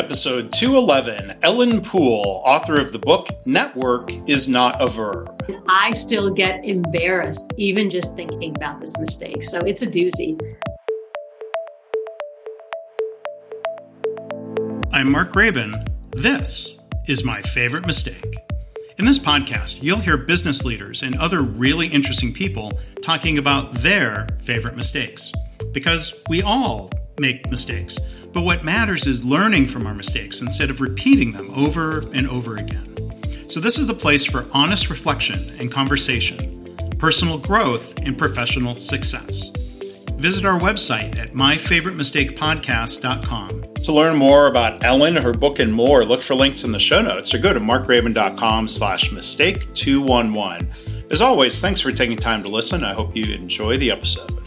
Episode 211 Ellen Poole, author of the book Network is Not a Verb. I still get embarrassed even just thinking about this mistake. So it's a doozy. I'm Mark Graban. This is my favorite mistake. In this podcast, you'll hear business leaders and other really interesting people talking about their favorite mistakes. Because we all make mistakes. But what matters is learning from our mistakes instead of repeating them over and over again. So, this is the place for honest reflection and conversation, personal growth, and professional success. Visit our website at myfavoritemistakepodcast.com. To learn more about Ellen, her book, and more, look for links in the show notes or go to markgraban.com slash mistake 211. As always, thanks for taking time to listen. I hope you enjoy the episode.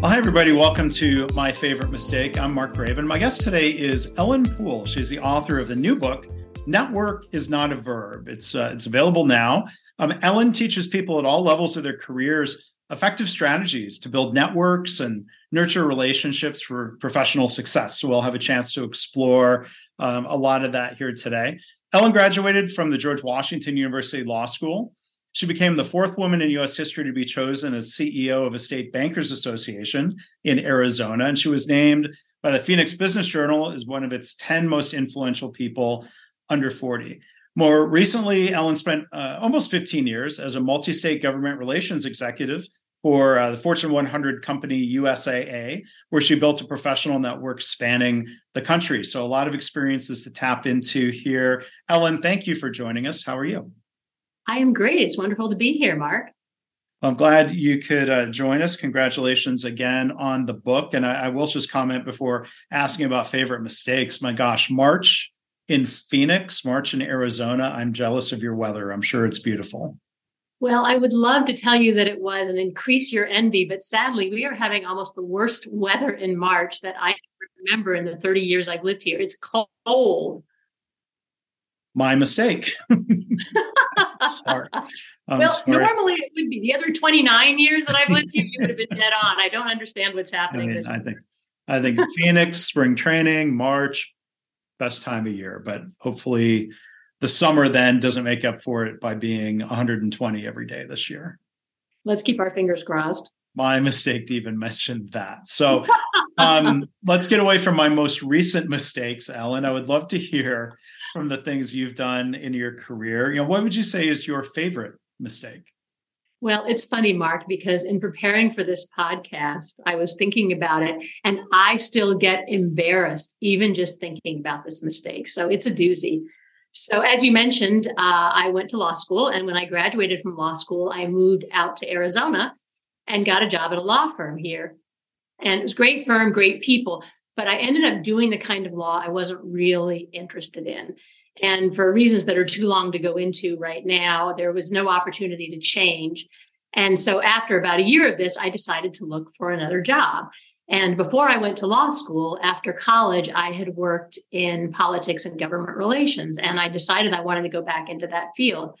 Well, hi, everybody. Welcome to My Favorite Mistake. I'm Mark Graban. My guest today is Ellen Poole. She's the author of the new book, Network is Not a Verb. It's, uh, it's available now. Um, Ellen teaches people at all levels of their careers effective strategies to build networks and nurture relationships for professional success. So we'll have a chance to explore um, a lot of that here today. Ellen graduated from the George Washington University Law School. She became the fourth woman in U.S. history to be chosen as CEO of a state bankers association in Arizona. And she was named by the Phoenix Business Journal as one of its 10 most influential people under 40. More recently, Ellen spent uh, almost 15 years as a multi state government relations executive for uh, the Fortune 100 company USAA, where she built a professional network spanning the country. So, a lot of experiences to tap into here. Ellen, thank you for joining us. How are you? I am great. It's wonderful to be here, Mark. I'm glad you could uh, join us. Congratulations again on the book. And I, I, will just comment before asking about favorite mistakes. My gosh, March in Phoenix, March in Arizona. I'm jealous of your weather. I'm sure it's beautiful. Well, I would love to tell you that it was and increase your envy, but sadly, we are having almost the worst weather in March that I remember in the 30 years I've lived here. It's cold. My mistake. sorry. I'm well, sorry. normally it would be the other 29 years that I've lived here, you would have been dead on. I don't understand what's happening. I, mean, I think I think Phoenix, spring training, March, best time of year. But hopefully the summer then doesn't make up for it by being 120 every day this year. Let's keep our fingers crossed. My mistake to even mention that. So um, let's get away from my most recent mistakes, Ellen. I would love to hear from the things you've done in your career. You know, what would you say is your favorite mistake? Well, it's funny, Mark, because in preparing for this podcast, I was thinking about it and I still get embarrassed even just thinking about this mistake. So it's a doozy. So, as you mentioned, uh, I went to law school. And when I graduated from law school, I moved out to Arizona and got a job at a law firm here. And it was great firm, great people but I ended up doing the kind of law I wasn't really interested in. And for reasons that are too long to go into right now, there was no opportunity to change. And so after about a year of this, I decided to look for another job. And before I went to law school, after college, I had worked in politics and government relations. And I decided I wanted to go back into that field.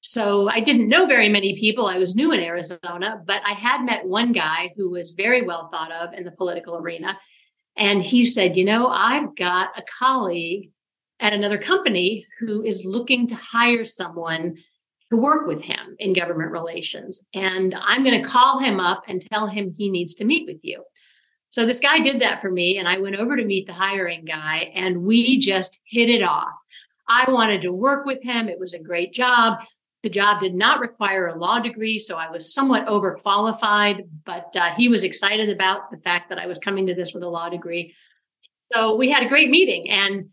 So I didn't know very many people. I was new in Arizona, but I had met one guy who was very well thought of in the political arena. And he said, You know, I've got a colleague at another company who is looking to hire someone to work with him in government relations. And I'm going to call him up and tell him he needs to meet with you. So this guy did that for me. And I went over to meet the hiring guy and we just hit it off. I wanted to work with him. It was a great job. The job did not require a law degree, so I was somewhat overqualified, but uh, he was excited about the fact that I was coming to this with a law degree. So we had a great meeting. And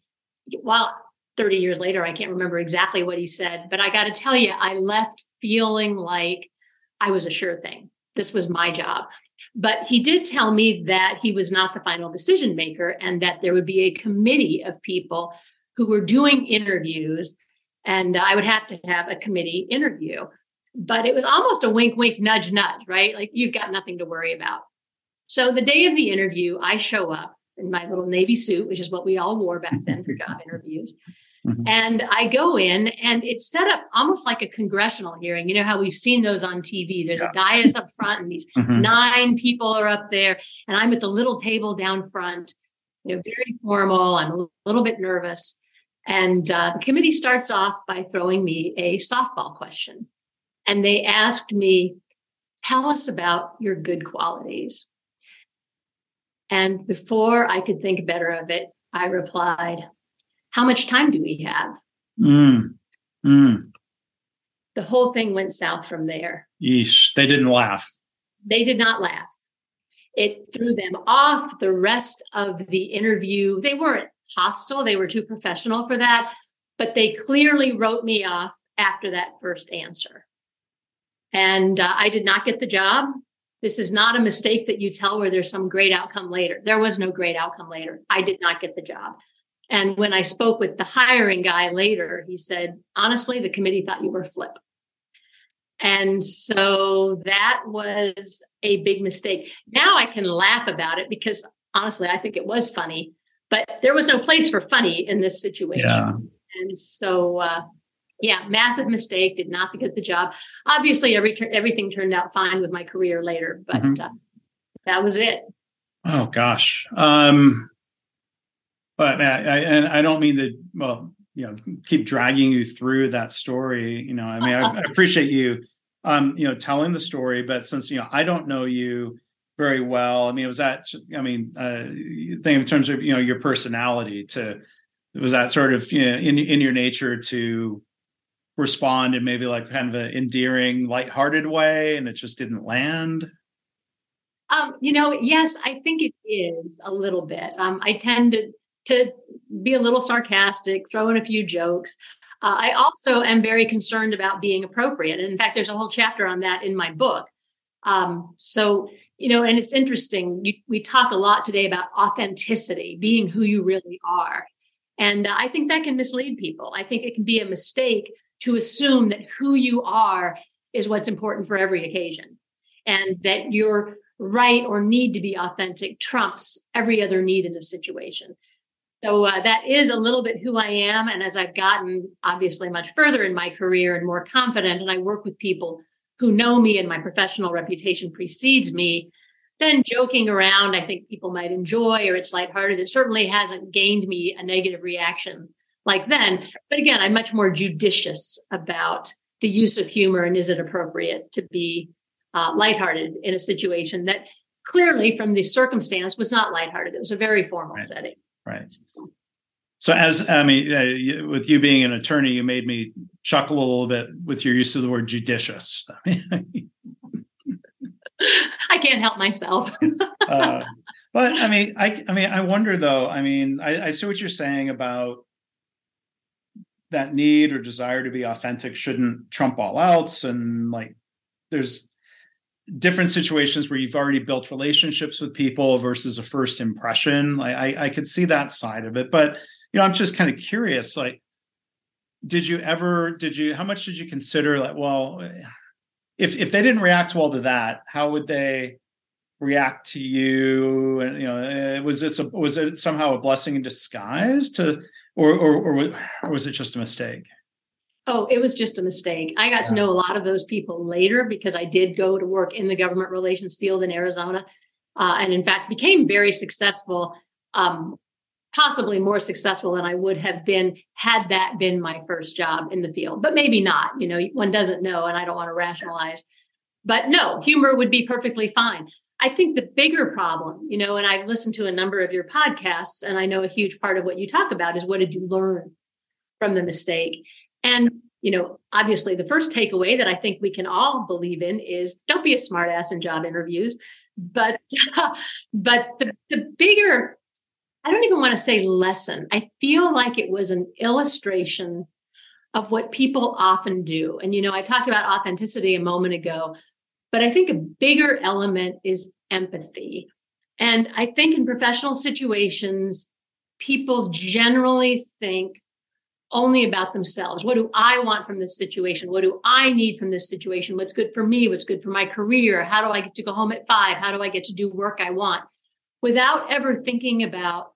while 30 years later, I can't remember exactly what he said, but I got to tell you, I left feeling like I was a sure thing. This was my job. But he did tell me that he was not the final decision maker and that there would be a committee of people who were doing interviews and I would have to have a committee interview. But it was almost a wink, wink, nudge, nudge, right? Like you've got nothing to worry about. So the day of the interview, I show up in my little navy suit, which is what we all wore back then for job interviews. Mm-hmm. And I go in, and it's set up almost like a congressional hearing. You know how we've seen those on TV. There's yeah. a dais up front, and these mm-hmm. nine people are up there, and I'm at the little table down front. you know, very formal. I'm a little bit nervous. And uh, the committee starts off by throwing me a softball question. And they asked me, Tell us about your good qualities. And before I could think better of it, I replied, How much time do we have? Mm. Mm. The whole thing went south from there. Yeesh. They didn't laugh. They did not laugh. It threw them off the rest of the interview. They weren't hostile, they were too professional for that, but they clearly wrote me off after that first answer. And uh, I did not get the job. This is not a mistake that you tell where there's some great outcome later. There was no great outcome later. I did not get the job. And when I spoke with the hiring guy later, he said, honestly, the committee thought you were flip. And so that was a big mistake. Now I can laugh about it because honestly, I think it was funny, but there was no place for funny in this situation. Yeah. And so, uh, yeah, massive mistake. Did not get the job. Obviously, every everything turned out fine with my career later, but mm-hmm. uh, that was it. Oh gosh. Um, but I, I, and I don't mean to. Well, you know, keep dragging you through that story. You know, I mean, I, I appreciate you, um, you know, telling the story. But since you know, I don't know you very well. I mean, was that? I mean, uh, think in terms of you know your personality. To was that sort of you know in in your nature to respond in maybe like kind of an endearing, lighthearted way, and it just didn't land? Um, you know, yes, I think it is a little bit. Um, I tend to to be a little sarcastic, throw in a few jokes. Uh, I also am very concerned about being appropriate, and in fact, there's a whole chapter on that in my book. Um, so you know, and it's interesting. You, we talk a lot today about authenticity, being who you really are, and I think that can mislead people. I think it can be a mistake to assume that who you are is what's important for every occasion and that your right or need to be authentic trumps every other need in a situation. So uh, that is a little bit who I am. And as I've gotten obviously much further in my career and more confident, and I work with people who know me and my professional reputation precedes me, then joking around, I think people might enjoy or it's lighthearted. It certainly hasn't gained me a negative reaction like then. But again, I'm much more judicious about the use of humor and is it appropriate to be uh, lighthearted in a situation that clearly, from the circumstance, was not lighthearted. It was a very formal right. setting. Right. So, so as I mean, uh, with you being an attorney, you made me chuckle a little bit with your use of the word judicious. I can't help myself. uh, but I mean, I, I mean, I wonder though. I mean, I, I see what you're saying about that need or desire to be authentic shouldn't trump all else and like there's different situations where you've already built relationships with people versus a first impression like I, I could see that side of it but you know i'm just kind of curious like did you ever did you how much did you consider like well if if they didn't react well to that how would they react to you and you know eh, was this a, was it somehow a blessing in disguise to or, or, or, was it just a mistake? Oh, it was just a mistake. I got yeah. to know a lot of those people later because I did go to work in the government relations field in Arizona, uh, and in fact became very successful, um, possibly more successful than I would have been had that been my first job in the field. But maybe not. You know, one doesn't know, and I don't want to rationalize. But no, humor would be perfectly fine. I think the bigger problem, you know, and I've listened to a number of your podcasts, and I know a huge part of what you talk about is what did you learn from the mistake? And, you know, obviously the first takeaway that I think we can all believe in is don't be a smartass in job interviews. But, but the, the bigger, I don't even want to say lesson. I feel like it was an illustration of what people often do. And, you know, I talked about authenticity a moment ago. But I think a bigger element is empathy. And I think in professional situations, people generally think only about themselves. What do I want from this situation? What do I need from this situation? What's good for me? What's good for my career? How do I get to go home at five? How do I get to do work I want? Without ever thinking about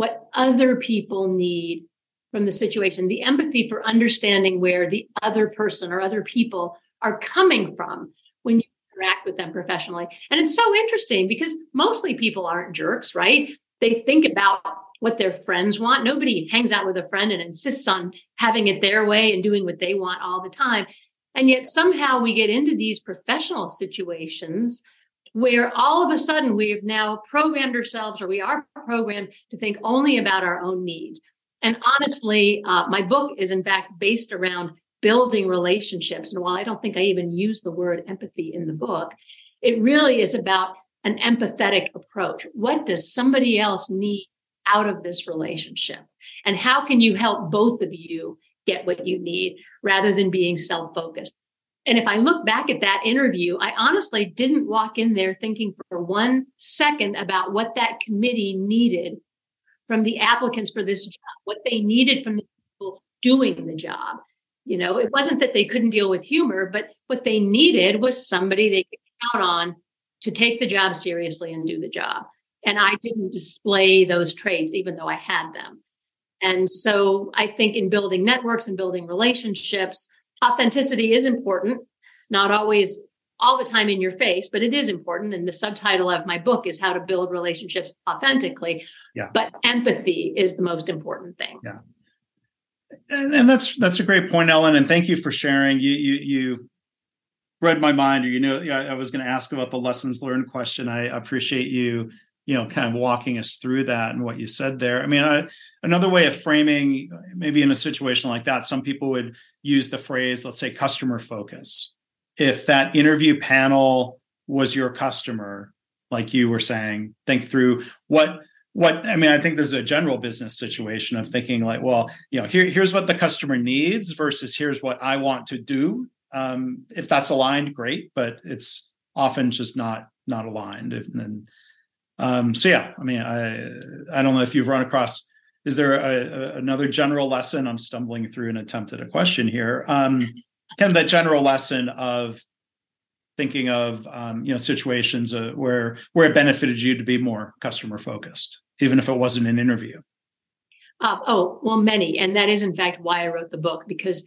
what other people need from the situation, the empathy for understanding where the other person or other people are coming from when you interact with them professionally. And it's so interesting because mostly people aren't jerks, right? They think about what their friends want. Nobody hangs out with a friend and insists on having it their way and doing what they want all the time. And yet somehow we get into these professional situations where all of a sudden we've now programmed ourselves or we are programmed to think only about our own needs. And honestly, uh, my book is in fact based around building relationships. And while I don't think I even use the word empathy in the book, it really is about an empathetic approach. What does somebody else need out of this relationship? And how can you help both of you get what you need rather than being self focused? And if I look back at that interview, I honestly didn't walk in there thinking for one second about what that committee needed from the applicants for this job, what they needed from the people doing the job. You know, it wasn't that they couldn't deal with humor, but what they needed was somebody they could count on to take the job seriously and do the job. And I didn't display those traits, even though I had them. And so I think in building networks and building relationships, authenticity is important, not always all the time in your face, but it is important. And the subtitle of my book is How to Build Relationships Authentically. Yeah. But empathy is the most important thing. Yeah. And, and that's that's a great point, Ellen. And thank you for sharing. You you you read my mind, or you know, I was going to ask about the lessons learned question. I appreciate you you know kind of walking us through that and what you said there i mean I, another way of framing maybe in a situation like that some people would use the phrase let's say customer focus if that interview panel was your customer like you were saying think through what what i mean i think this is a general business situation of thinking like well you know here, here's what the customer needs versus here's what i want to do um, if that's aligned great but it's often just not not aligned and um, so yeah, I mean, I I don't know if you've run across. Is there a, a, another general lesson? I'm stumbling through an attempt at a question here. Um, kind of that general lesson of thinking of um, you know situations uh, where where it benefited you to be more customer focused, even if it wasn't an interview. Uh, oh well, many, and that is in fact why I wrote the book because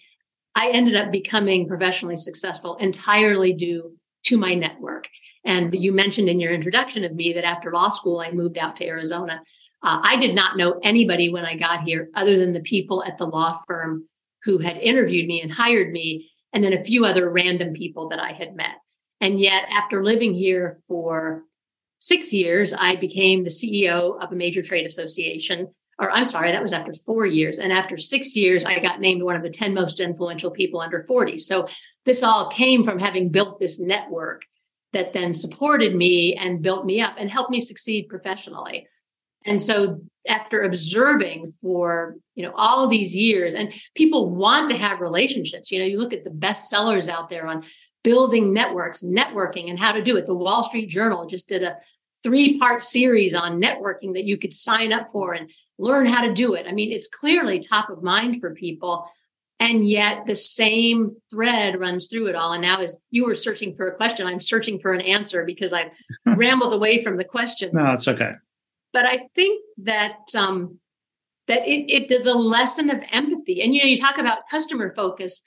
I ended up becoming professionally successful entirely due to my network. And you mentioned in your introduction of me that after law school, I moved out to Arizona. Uh, I did not know anybody when I got here other than the people at the law firm who had interviewed me and hired me, and then a few other random people that I had met. And yet, after living here for six years, I became the CEO of a major trade association. Or I'm sorry, that was after four years. And after six years, I got named one of the 10 most influential people under 40. So this all came from having built this network that then supported me and built me up and helped me succeed professionally. And so after observing for, you know, all these years and people want to have relationships, you know, you look at the best sellers out there on building networks, networking and how to do it. The Wall Street Journal just did a three part series on networking that you could sign up for and learn how to do it. I mean, it's clearly top of mind for people. And yet the same thread runs through it all. And now, as you were searching for a question, I'm searching for an answer because I've rambled away from the question. No, it's okay. But I think that um, that it, it the lesson of empathy, and you know, you talk about customer focus.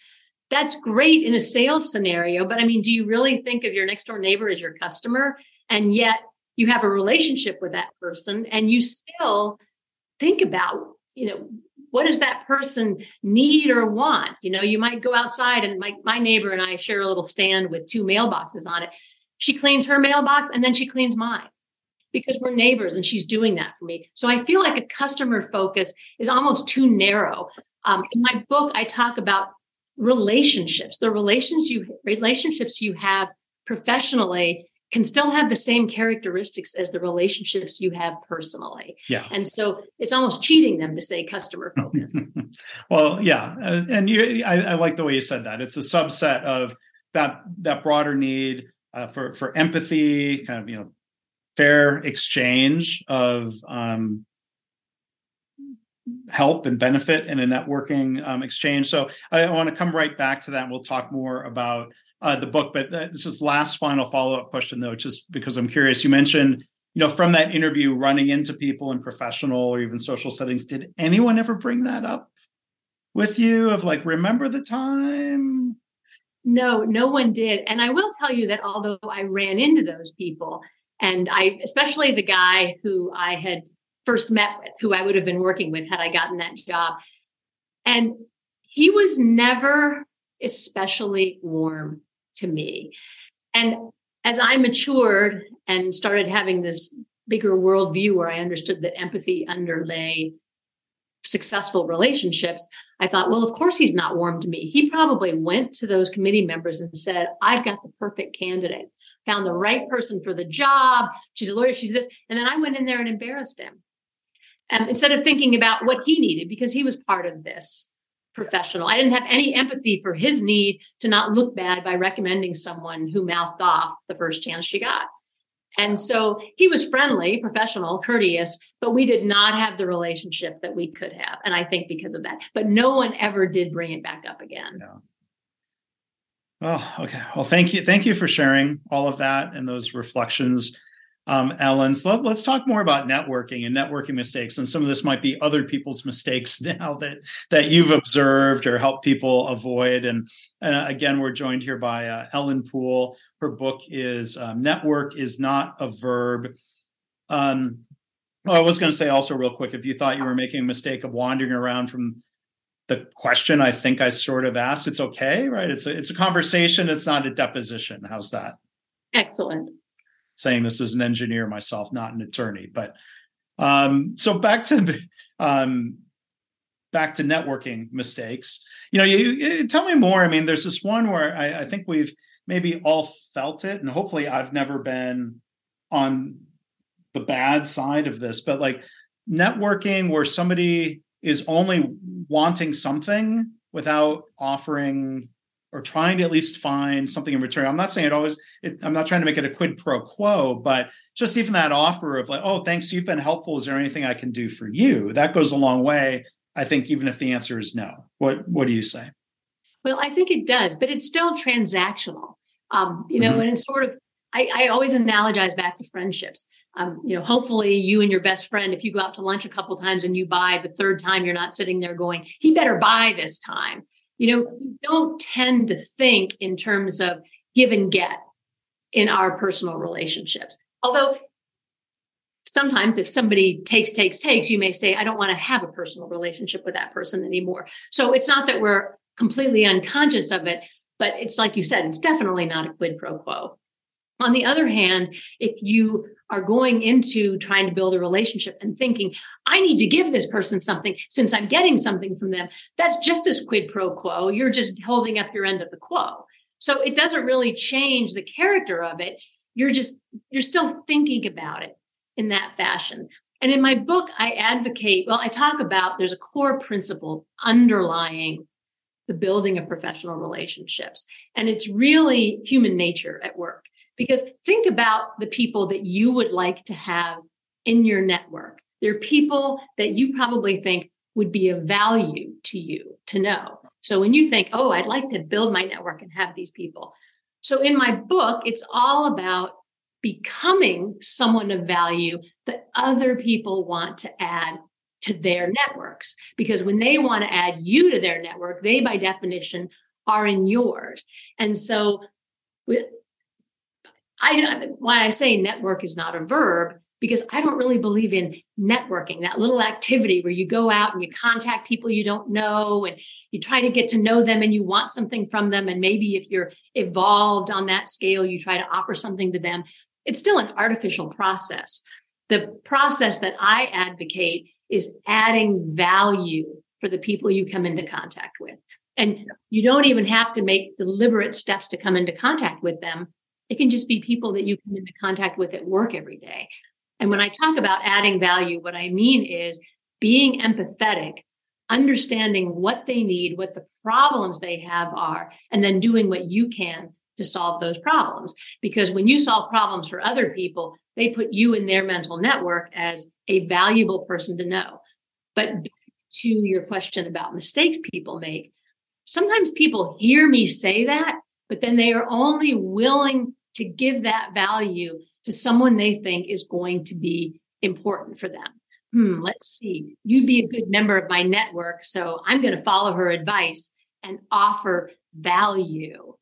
That's great in a sales scenario, but I mean, do you really think of your next door neighbor as your customer? And yet you have a relationship with that person, and you still think about you know what does that person need or want? You know, you might go outside and my, my neighbor and I share a little stand with two mailboxes on it. She cleans her mailbox and then she cleans mine because we're neighbors and she's doing that for me. So I feel like a customer focus is almost too narrow. Um, in my book, I talk about relationships, the relations you relationships you have professionally can still have the same characteristics as the relationships you have personally. Yeah. And so it's almost cheating them to say customer focus. well, yeah. Uh, and you, I, I, like the way you said that. It's a subset of that, that broader need uh, for, for empathy, kind of, you know, fair exchange of um, help and benefit in a networking um, exchange. So I, want to come right back to that. We'll talk more about uh, the book. But uh, this is last final follow up question though, just because I'm curious. You mentioned you know from that interview running into people in professional or even social settings. Did anyone ever bring that up with you of like remember the time? No, no one did. And I will tell you that although I ran into those people, and I especially the guy who I had first met with, who I would have been working with had I gotten that job. And he was never especially warm to me. And as I matured and started having this bigger worldview where I understood that empathy underlay successful relationships, I thought, well, of course he's not warm to me. He probably went to those committee members and said, I've got the perfect candidate, found the right person for the job. She's a lawyer, she's this. And then I went in there and embarrassed him. Um, instead of thinking about what he needed, because he was part of this professional. I didn't have any empathy for his need to not look bad by recommending someone who mouthed off the first chance she got. And so he was friendly, professional, courteous, but we did not have the relationship that we could have. And I think because of that, but no one ever did bring it back up again. Yeah. Oh, okay. Well, thank you. Thank you for sharing all of that and those reflections um, Ellen. So let, us talk more about networking and networking mistakes. And some of this might be other people's mistakes now that that you've observed or helped people avoid. And uh, again, we're joined here by uh, Ellen Poole. Her book is um, "Network is Not a Verb." Um, oh, I was going to say also real quick, if you thought you were making a mistake of wandering around from the question I think I sort of asked, it's okay, right? It's a it's a conversation. It's not a deposition. How's that? Excellent saying this as an engineer myself, not an attorney. But um, so back to um, back to networking mistakes. You know, you, you, tell me more. I mean, there's this one where I, I think we've maybe all felt it, and hopefully, I've never been on the bad side of this, but like networking where somebody is only wanting something without offering or trying to at least find something in return. I'm not saying it always, it, I'm not trying to make it a quid pro quo, but just even that offer of like, oh, thanks, you've been helpful. Is there anything I can do for you? That goes a long way. I think even if the answer is no. What What do you say? Well, I think it does, but it's still transactional. Um, you know, mm-hmm. and it's sort of I, I, always analogize back to friendships. Um, you know, hopefully you and your best friend, if you go out to lunch a couple times and you buy the third time, you're not sitting there going, he better buy this time you know, we don't tend to think in terms of give and get in our personal relationships. Although sometimes if somebody takes, takes, takes, you may say, I don't want to have a personal relationship with that person anymore. So it's not that we're completely unconscious of it, but it's like you said, it's definitely not a quid pro quo. On the other hand, if you are going into trying to build a relationship and thinking, I need to give this person something since I'm getting something from them, that's just as quid pro quo. You're just holding up your end of the quo. So it doesn't really change the character of it. You're just, you're still thinking about it in that fashion. And in my book, I advocate, well, I talk about there's a core principle underlying the building of professional relationships. And it's really human nature at work. Because think about the people that you would like to have in your network. They're people that you probably think would be of value to you to know. So when you think, oh, I'd like to build my network and have these people. So in my book, it's all about becoming someone of value that other people want to add to their networks. Because when they want to add you to their network, they by definition are in yours. And so I don't why I say network is not a verb because I don't really believe in networking, that little activity where you go out and you contact people you don't know and you try to get to know them and you want something from them. And maybe if you're evolved on that scale, you try to offer something to them. It's still an artificial process. The process that I advocate is adding value for the people you come into contact with. And you don't even have to make deliberate steps to come into contact with them it can just be people that you come into contact with at work every day. And when I talk about adding value, what I mean is being empathetic, understanding what they need, what the problems they have are, and then doing what you can to solve those problems. Because when you solve problems for other people, they put you in their mental network as a valuable person to know. But to your question about mistakes people make, sometimes people hear me say that, but then they are only willing to give that value to someone they think is going to be important for them. Hmm, let's see. You'd be a good member of my network, so I'm going to follow her advice and offer value.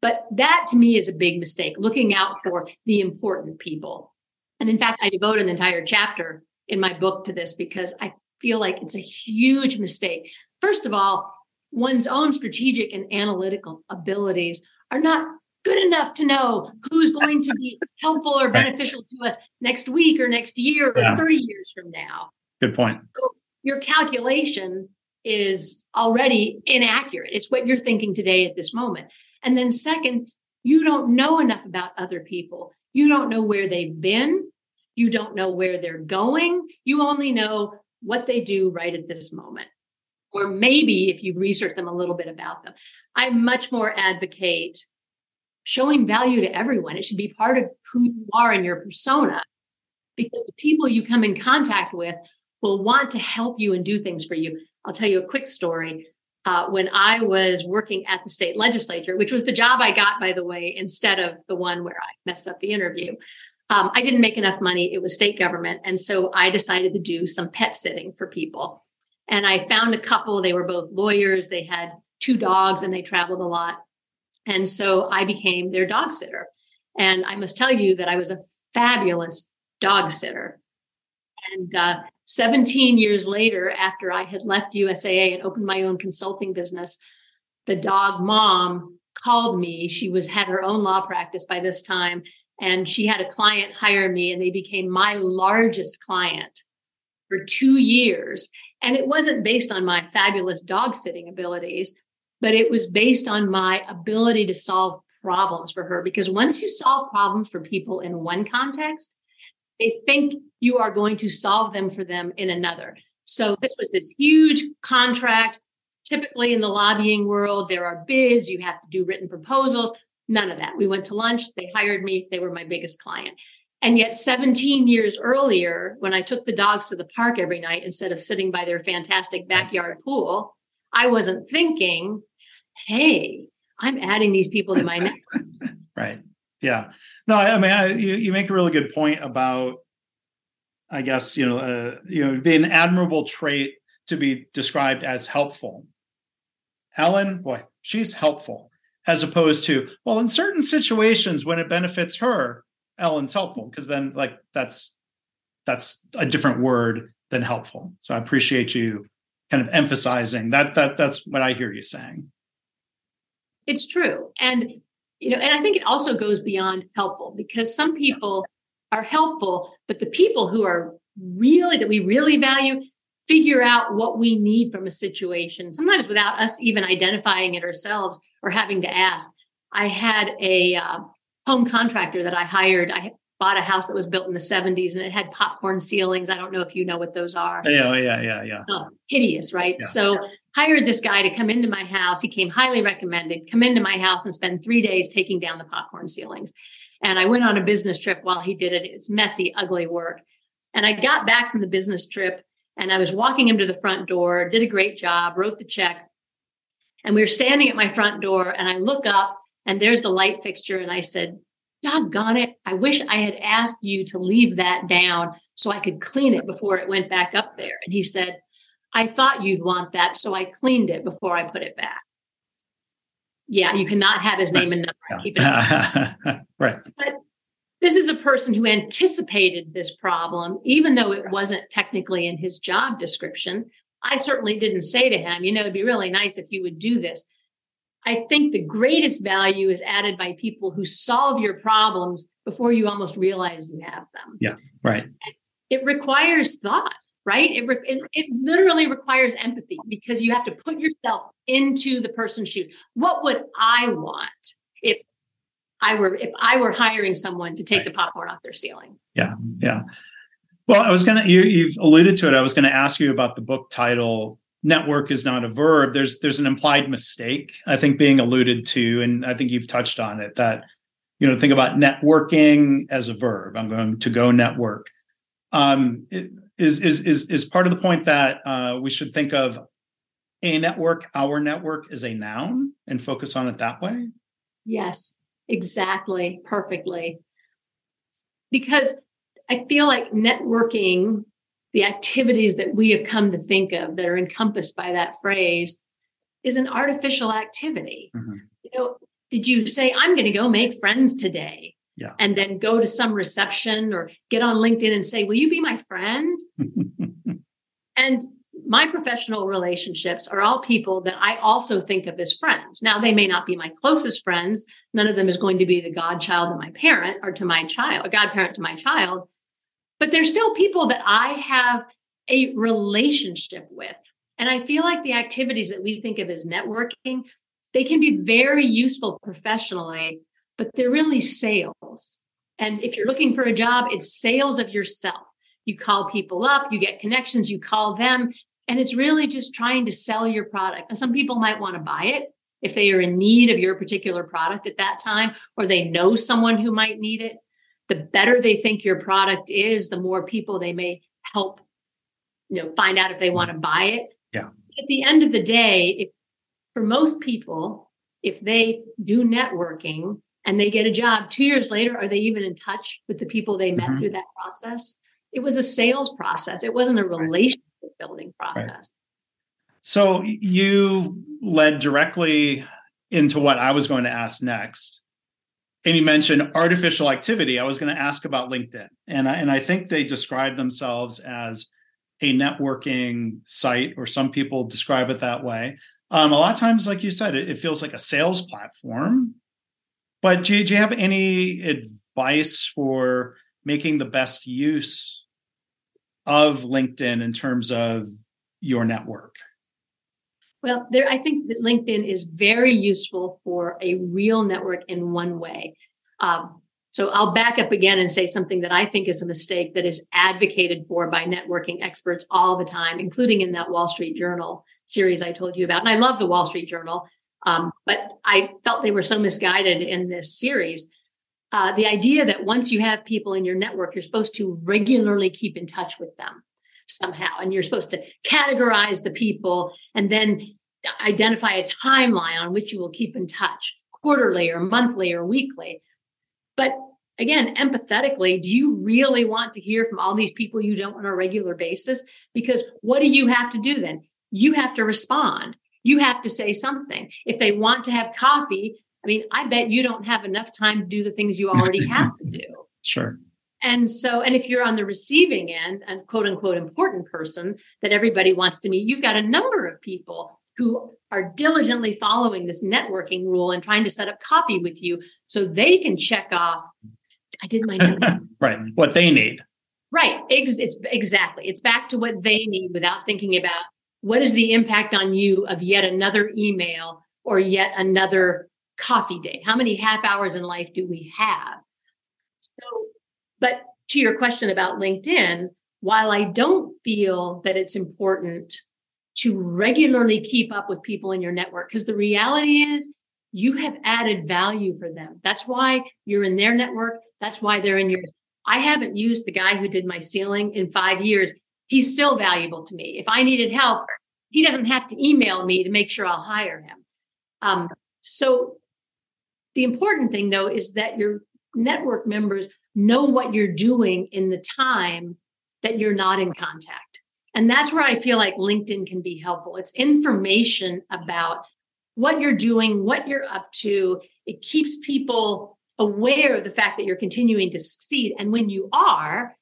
But that to me is a big mistake, looking out for the important people. And in fact, I devote an entire chapter in my book to this because I feel like it's a huge mistake. First of all, one's own strategic and analytical abilities are not good enough to know who's going to be helpful or beneficial to us next week or next year or yeah. 30 years from now. Good point. So your calculation is already inaccurate. It's what you're thinking today at this moment. And then, second, you don't know enough about other people. You don't know where they've been. You don't know where they're going. You only know what they do right at this moment. Or maybe if you've researched them a little bit about them. I much more advocate showing value to everyone. It should be part of who you are and your persona because the people you come in contact with will want to help you and do things for you. I'll tell you a quick story. Uh, when I was working at the state legislature, which was the job I got, by the way, instead of the one where I messed up the interview, um, I didn't make enough money. It was state government. And so I decided to do some pet sitting for people. And I found a couple, they were both lawyers, they had two dogs, and they traveled a lot. And so I became their dog sitter. And I must tell you that I was a fabulous dog sitter. And uh, 17 years later, after I had left USAA and opened my own consulting business, the dog mom called me. She was had her own law practice by this time, and she had a client hire me, and they became my largest client for two years. And it wasn't based on my fabulous dog sitting abilities, but it was based on my ability to solve problems for her. Because once you solve problems for people in one context, they think you are going to solve them for them in another. So this was this huge contract. Typically in the lobbying world, there are bids, you have to do written proposals. None of that. We went to lunch, they hired me, they were my biggest client. And yet, 17 years earlier, when I took the dogs to the park every night instead of sitting by their fantastic backyard pool, I wasn't thinking, hey, I'm adding these people to my network. right. Yeah. No, I, I mean, I, you, you make a really good point about, I guess, you know, uh, you know, being an admirable trait to be described as helpful. Ellen, boy, she's helpful, as opposed to, well, in certain situations when it benefits her, Ellen's helpful, because then like that's that's a different word than helpful. So I appreciate you kind of emphasizing that that that's what I hear you saying. It's true. And you know, and I think it also goes beyond helpful because some people are helpful, but the people who are really that we really value figure out what we need from a situation, sometimes without us even identifying it ourselves or having to ask. I had a uh, home contractor that I hired. I bought a house that was built in the 70s and it had popcorn ceilings. I don't know if you know what those are. Yeah, yeah, yeah, yeah. Oh, hideous, right? Yeah. So hired this guy to come into my house. He came highly recommended, come into my house and spend three days taking down the popcorn ceilings. And I went on a business trip while he did it. It's messy, ugly work. And I got back from the business trip and I was walking him to the front door, did a great job, wrote the check. And we were standing at my front door and I look up and there's the light fixture. And I said, Doggone it. I wish I had asked you to leave that down so I could clean it before it went back up there. And he said, I thought you'd want that, so I cleaned it before I put it back. Yeah, you cannot have his name and number. Yeah. right. But this is a person who anticipated this problem, even though it wasn't technically in his job description. I certainly didn't say to him, you know, it'd be really nice if you would do this. I think the greatest value is added by people who solve your problems before you almost realize you have them. Yeah, right. It requires thought right? It, re- it, it literally requires empathy because you have to put yourself into the person's shoes. What would I want if I were if I were hiring someone to take right. the popcorn off their ceiling? Yeah, yeah. Well, I was gonna you, you've alluded to it. I was going to ask you about the book title. Network is not a verb. There's there's an implied mistake I think being alluded to, and I think you've touched on it that you know think about networking as a verb. I'm going to go network. Um, it, is is is is part of the point that uh, we should think of a network, our network, as a noun and focus on it that way? Yes, exactly, perfectly. Because I feel like networking, the activities that we have come to think of that are encompassed by that phrase, is an artificial activity. Mm-hmm. You know, did you say, I'm going to go make friends today? Yeah. And then go to some reception or get on LinkedIn and say, Will you be my friend? and my professional relationships are all people that I also think of as friends. Now, they may not be my closest friends. None of them is going to be the godchild of my parent or to my child, a godparent to my child. But they're still people that I have a relationship with. And I feel like the activities that we think of as networking, they can be very useful professionally, but they're really sales. And if you're looking for a job, it's sales of yourself. You call people up, you get connections, you call them, and it's really just trying to sell your product. And some people might want to buy it if they are in need of your particular product at that time, or they know someone who might need it. The better they think your product is, the more people they may help, you know, find out if they want to buy it. Yeah. At the end of the day, if for most people, if they do networking and they get a job two years later, are they even in touch with the people they met mm-hmm. through that process? It was a sales process. It wasn't a relationship building process. Right. So you led directly into what I was going to ask next. And you mentioned artificial activity. I was going to ask about LinkedIn. And I, and I think they describe themselves as a networking site, or some people describe it that way. Um, a lot of times, like you said, it, it feels like a sales platform. But do, do you have any advice for making the best use of LinkedIn in terms of your network? Well, there, I think that LinkedIn is very useful for a real network in one way. Um, so I'll back up again and say something that I think is a mistake that is advocated for by networking experts all the time, including in that Wall Street Journal series I told you about. And I love the Wall Street Journal, um, but I felt they were so misguided in this series uh, the idea that once you have people in your network, you're supposed to regularly keep in touch with them somehow. And you're supposed to categorize the people and then identify a timeline on which you will keep in touch quarterly or monthly or weekly. But again, empathetically, do you really want to hear from all these people you don't on a regular basis? Because what do you have to do then? You have to respond. You have to say something. If they want to have coffee, I mean, I bet you don't have enough time to do the things you already have to do. Sure. And so, and if you're on the receiving end, and quote unquote important person that everybody wants to meet, you've got a number of people who are diligently following this networking rule and trying to set up copy with you so they can check off, I did my name. right. What they need. Right. It's exactly. It's back to what they need without thinking about what is the impact on you of yet another email or yet another coffee date? How many half hours in life do we have? So, but to your question about LinkedIn, while I don't feel that it's important to regularly keep up with people in your network, because the reality is you have added value for them. That's why you're in their network. That's why they're in yours. I haven't used the guy who did my ceiling in five years. He's still valuable to me. If I needed help, he doesn't have to email me to make sure I'll hire him. Um, so the important thing, though, is that your network members know what you're doing in the time that you're not in contact. And that's where I feel like LinkedIn can be helpful. It's information about what you're doing, what you're up to. It keeps people aware of the fact that you're continuing to succeed. And when you are,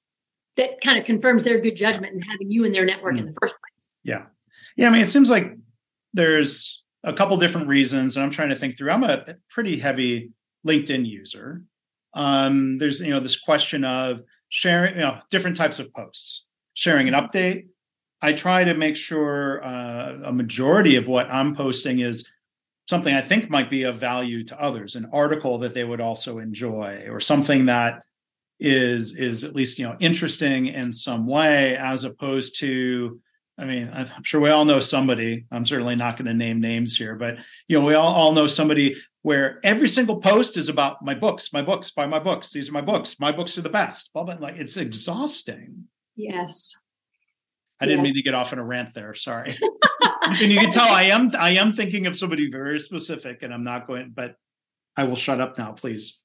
that kind of confirms their good judgment in having you in their network mm. in the first place. Yeah. Yeah. I mean, it seems like there's a couple different reasons, and I'm trying to think through. I'm a pretty heavy LinkedIn user. Um, there's you know this question of sharing you know different types of posts, sharing an update. I try to make sure uh, a majority of what I'm posting is something I think might be of value to others, an article that they would also enjoy, or something that is is at least you know interesting in some way, as opposed to I mean, I'm sure we all know somebody. I'm certainly not going to name names here, but you know, we all, all know somebody where every single post is about my books, my books, buy my books. These are my books. My books are the best. Blah, blah, like it's exhausting. Yes. I didn't mean to get off in a rant there. Sorry. and you can tell I am I am thinking of somebody very specific, and I'm not going. But I will shut up now, please.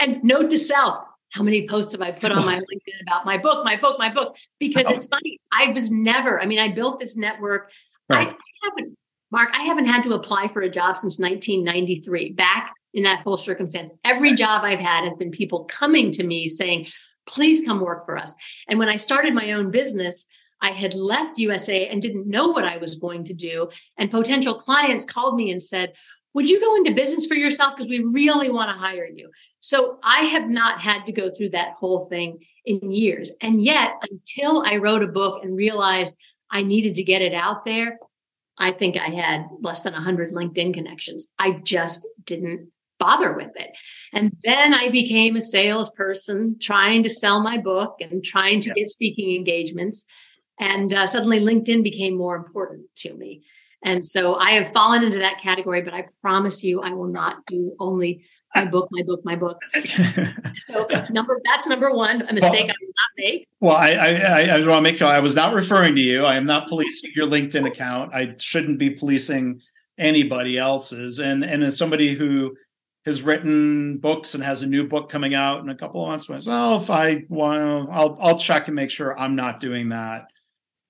and note to self: how many posts have I put on my LinkedIn about my book, my book, my book? Because oh. it's funny. I was never, I mean, I built this network. Right. I, I haven't, Mark, I haven't had to apply for a job since 1993, back in that whole circumstance. Every job I've had has been people coming to me saying, please come work for us. And when I started my own business, I had left USAA and didn't know what I was going to do. And potential clients called me and said, would you go into business for yourself? Because we really want to hire you. So I have not had to go through that whole thing in years. And yet, until I wrote a book and realized I needed to get it out there, I think I had less than 100 LinkedIn connections. I just didn't bother with it. And then I became a salesperson trying to sell my book and trying to yeah. get speaking engagements. And uh, suddenly LinkedIn became more important to me. And so I have fallen into that category, but I promise you, I will not do only my book, my book, my book. so number that's number one, a mistake well, I will not make. Well, I I, I just want to make sure I was not referring to you. I am not policing your LinkedIn account. I shouldn't be policing anybody else's. And and as somebody who has written books and has a new book coming out in a couple of months myself, I want I'll I'll check and make sure I'm not doing that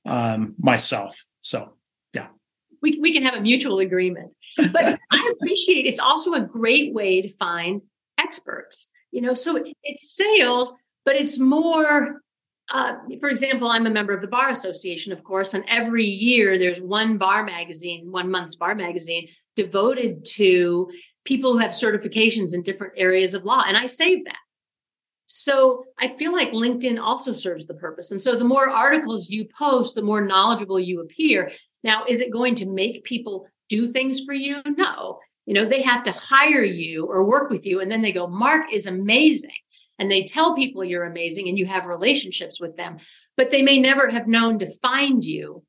um, myself. So we, we can have a mutual agreement. But I appreciate it's also a great way to find experts. You know, so it's sales, but it's more. Uh, for example, I'm a member of the Bar Association, of course, and every year there's one bar magazine, one month's bar magazine devoted to people who have certifications in different areas of law. And I save that. So I feel like LinkedIn also serves the purpose. And so the more articles you post, the more knowledgeable you appear. Now, is it going to make people do things for you? No. You know, they have to hire you or work with you. And then they go, Mark is amazing. And they tell people you're amazing and you have relationships with them, but they may never have known to find you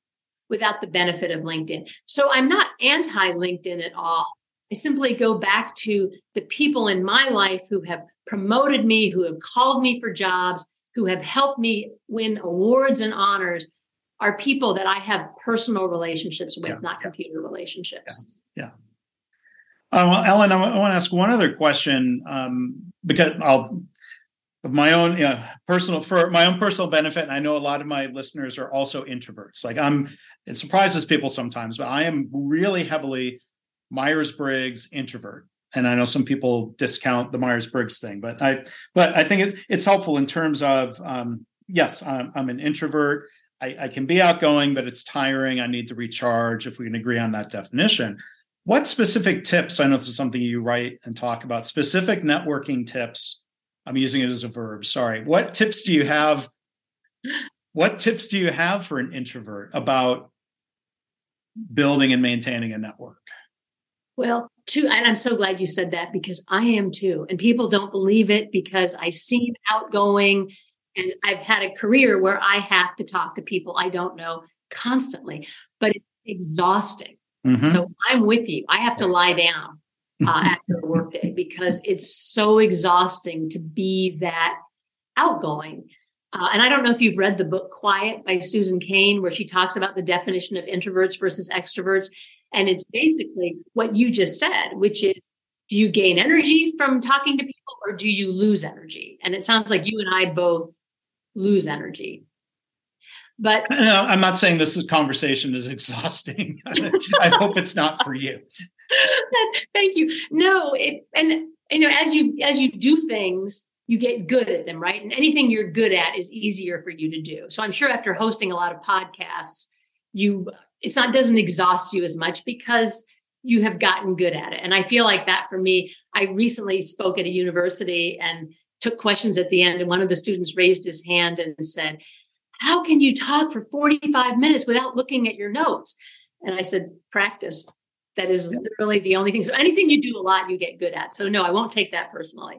without the benefit of LinkedIn. So I'm not anti LinkedIn at all. I simply go back to the people in my life who have promoted me, who have called me for jobs, who have helped me win awards and honors are people that I have personal relationships with, yeah. not computer relationships. Yeah. yeah. Uh, well, Ellen, I want to ask one other question um, because I'll of my own you know, personal for my own personal benefit and i know a lot of my listeners are also introverts like i'm it surprises people sometimes but i am really heavily myers-briggs introvert and i know some people discount the myers-briggs thing but i but i think it, it's helpful in terms of um, yes I'm, I'm an introvert I, I can be outgoing, but it's tiring. I need to recharge if we can agree on that definition. What specific tips? I know this is something you write and talk about. Specific networking tips. I'm using it as a verb. Sorry. What tips do you have? What tips do you have for an introvert about building and maintaining a network? Well, too, and I'm so glad you said that because I am too. And people don't believe it because I seem outgoing and I've had a career where I have to talk to people I don't know constantly, but it's exhausting. Mm-hmm. So I'm with you. I have to lie down uh, after a workday because it's so exhausting to be that outgoing. Uh, and I don't know if you've read the book Quiet by Susan Cain, where she talks about the definition of introverts versus extroverts. And it's basically what you just said, which is do you gain energy from talking to people or do you lose energy? And it sounds like you and I both lose energy. But no, I'm not saying this conversation is exhausting. I hope it's not for you. Thank you. No, it and you know, as you as you do things, you get good at them, right? And anything you're good at is easier for you to do. So I'm sure after hosting a lot of podcasts, you it's not doesn't exhaust you as much because you have gotten good at it. And I feel like that for me, I recently spoke at a university and took questions at the end, and one of the students raised his hand and said, How can you talk for 45 minutes without looking at your notes? And I said, Practice. That is literally the only thing. So anything you do a lot, you get good at. So no, I won't take that personally.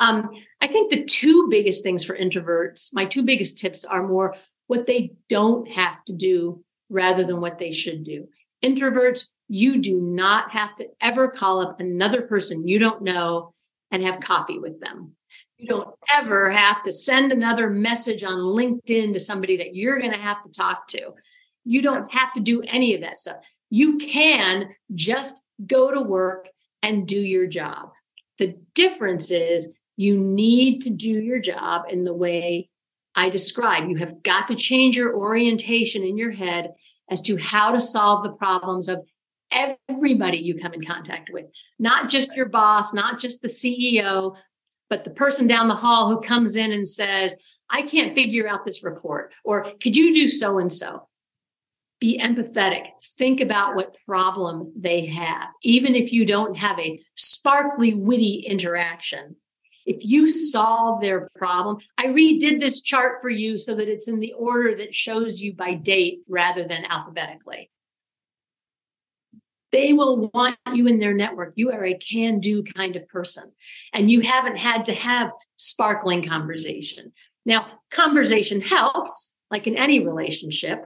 Um, I think the two biggest things for introverts, my two biggest tips are more what they don't have to do rather than what they should do. Introverts, you do not have to ever call up another person you don't know and have coffee with them. You don't ever have to send another message on LinkedIn to somebody that you're going to have to talk to. You don't have to do any of that stuff. You can just go to work and do your job. The difference is you need to do your job in the way I describe. You have got to change your orientation in your head as to how to solve the problems of everybody you come in contact with, not just your boss, not just the CEO, but the person down the hall who comes in and says, I can't figure out this report, or could you do so and so? Be empathetic. Think about what problem they have. Even if you don't have a sparkly, witty interaction, if you solve their problem, I redid this chart for you so that it's in the order that shows you by date rather than alphabetically. They will want you in their network. You are a can do kind of person, and you haven't had to have sparkling conversation. Now, conversation helps, like in any relationship,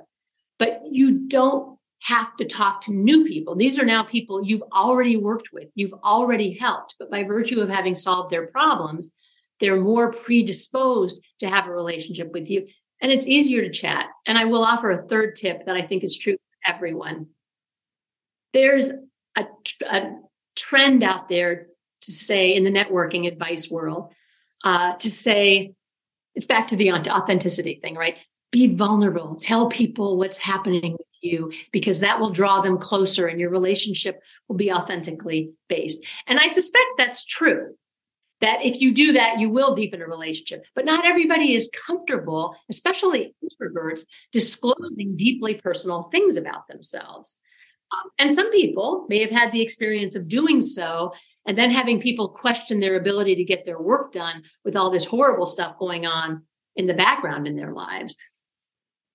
but you don't have to talk to new people. These are now people you've already worked with, you've already helped, but by virtue of having solved their problems, they're more predisposed to have a relationship with you. And it's easier to chat. And I will offer a third tip that I think is true for everyone there's a, a trend out there to say in the networking advice world uh, to say it's back to the authenticity thing, right? Be vulnerable. Tell people what's happening with you because that will draw them closer and your relationship will be authentically based. And I suspect that's true. That if you do that, you will deepen a relationship. But not everybody is comfortable, especially introverts, disclosing deeply personal things about themselves. Um, and some people may have had the experience of doing so and then having people question their ability to get their work done with all this horrible stuff going on in the background in their lives.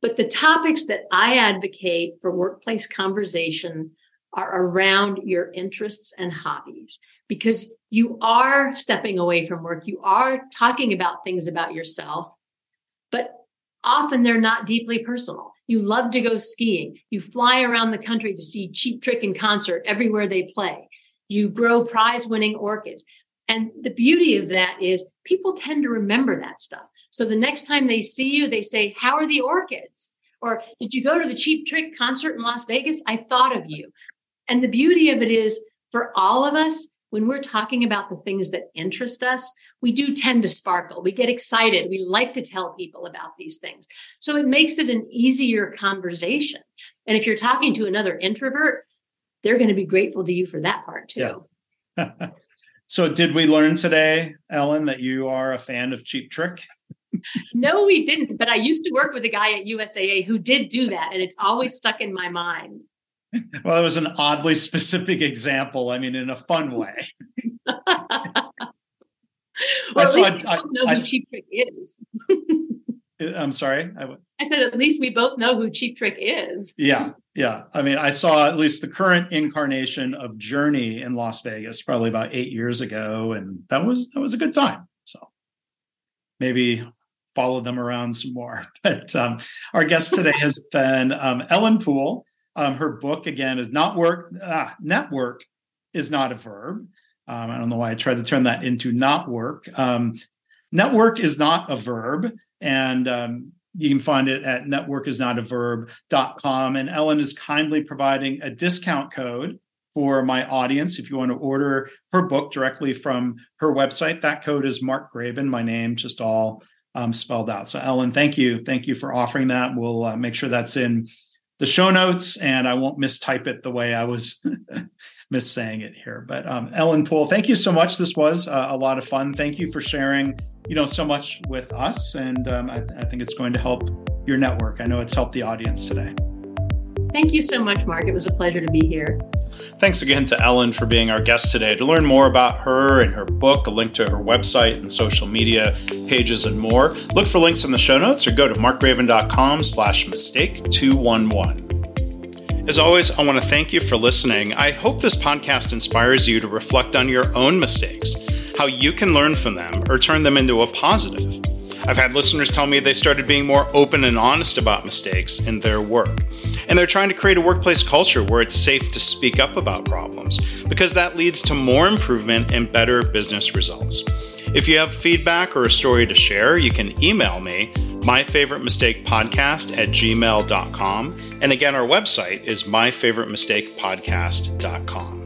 But the topics that I advocate for workplace conversation are around your interests and hobbies because you are stepping away from work. You are talking about things about yourself, but often they're not deeply personal. You love to go skiing. You fly around the country to see Cheap Trick in concert everywhere they play. You grow prize winning orchids. And the beauty of that is people tend to remember that stuff. So the next time they see you, they say, How are the orchids? Or did you go to the Cheap Trick concert in Las Vegas? I thought of you. And the beauty of it is for all of us, when we're talking about the things that interest us, we do tend to sparkle. We get excited. We like to tell people about these things. So it makes it an easier conversation. And if you're talking to another introvert, they're going to be grateful to you for that part too. Yeah. so did we learn today, Ellen, that you are a fan of Cheap Trick? No, we didn't. But I used to work with a guy at USAA who did do that. And it's always stuck in my mind. Well, it was an oddly specific example. I mean, in a fun way. well, at least I, know I, who Cheap Trick is. Uh, I'm sorry. I, I, said at least we both know who Cheap Trick is. Yeah, yeah. I mean, I saw at least the current incarnation of Journey in Las Vegas probably about eight years ago, and that was that was a good time. So maybe follow them around some more. But um, our guest today has been um, Ellen Poole. Um, her book again is not work. Ah, network is not a verb. Um, I don't know why I tried to turn that into not work. Um, network is not a verb, and um, you can find it at networkisnotaverb.com. And Ellen is kindly providing a discount code for my audience if you want to order her book directly from her website. That code is Mark Graban, my name, just all um, spelled out. So, Ellen, thank you. Thank you for offering that. We'll uh, make sure that's in the show notes and I won't mistype it the way I was missaying it here. But um, Ellen Poole, thank you so much. This was uh, a lot of fun. Thank you for sharing, you know, so much with us. And um, I, I think it's going to help your network. I know it's helped the audience today. Thank you so much, Mark. It was a pleasure to be here. Thanks again to Ellen for being our guest today. To learn more about her and her book, a link to her website and social media pages and more, look for links in the show notes or go to markgraban.com slash mistake 211. As always, I want to thank you for listening. I hope this podcast inspires you to reflect on your own mistakes, how you can learn from them or turn them into a positive. I've had listeners tell me they started being more open and honest about mistakes in their work. And they're trying to create a workplace culture where it's safe to speak up about problems because that leads to more improvement and better business results. If you have feedback or a story to share, you can email me, myfavoritemistakepodcast at gmail.com. And again, our website is myfavoritemistakepodcast.com.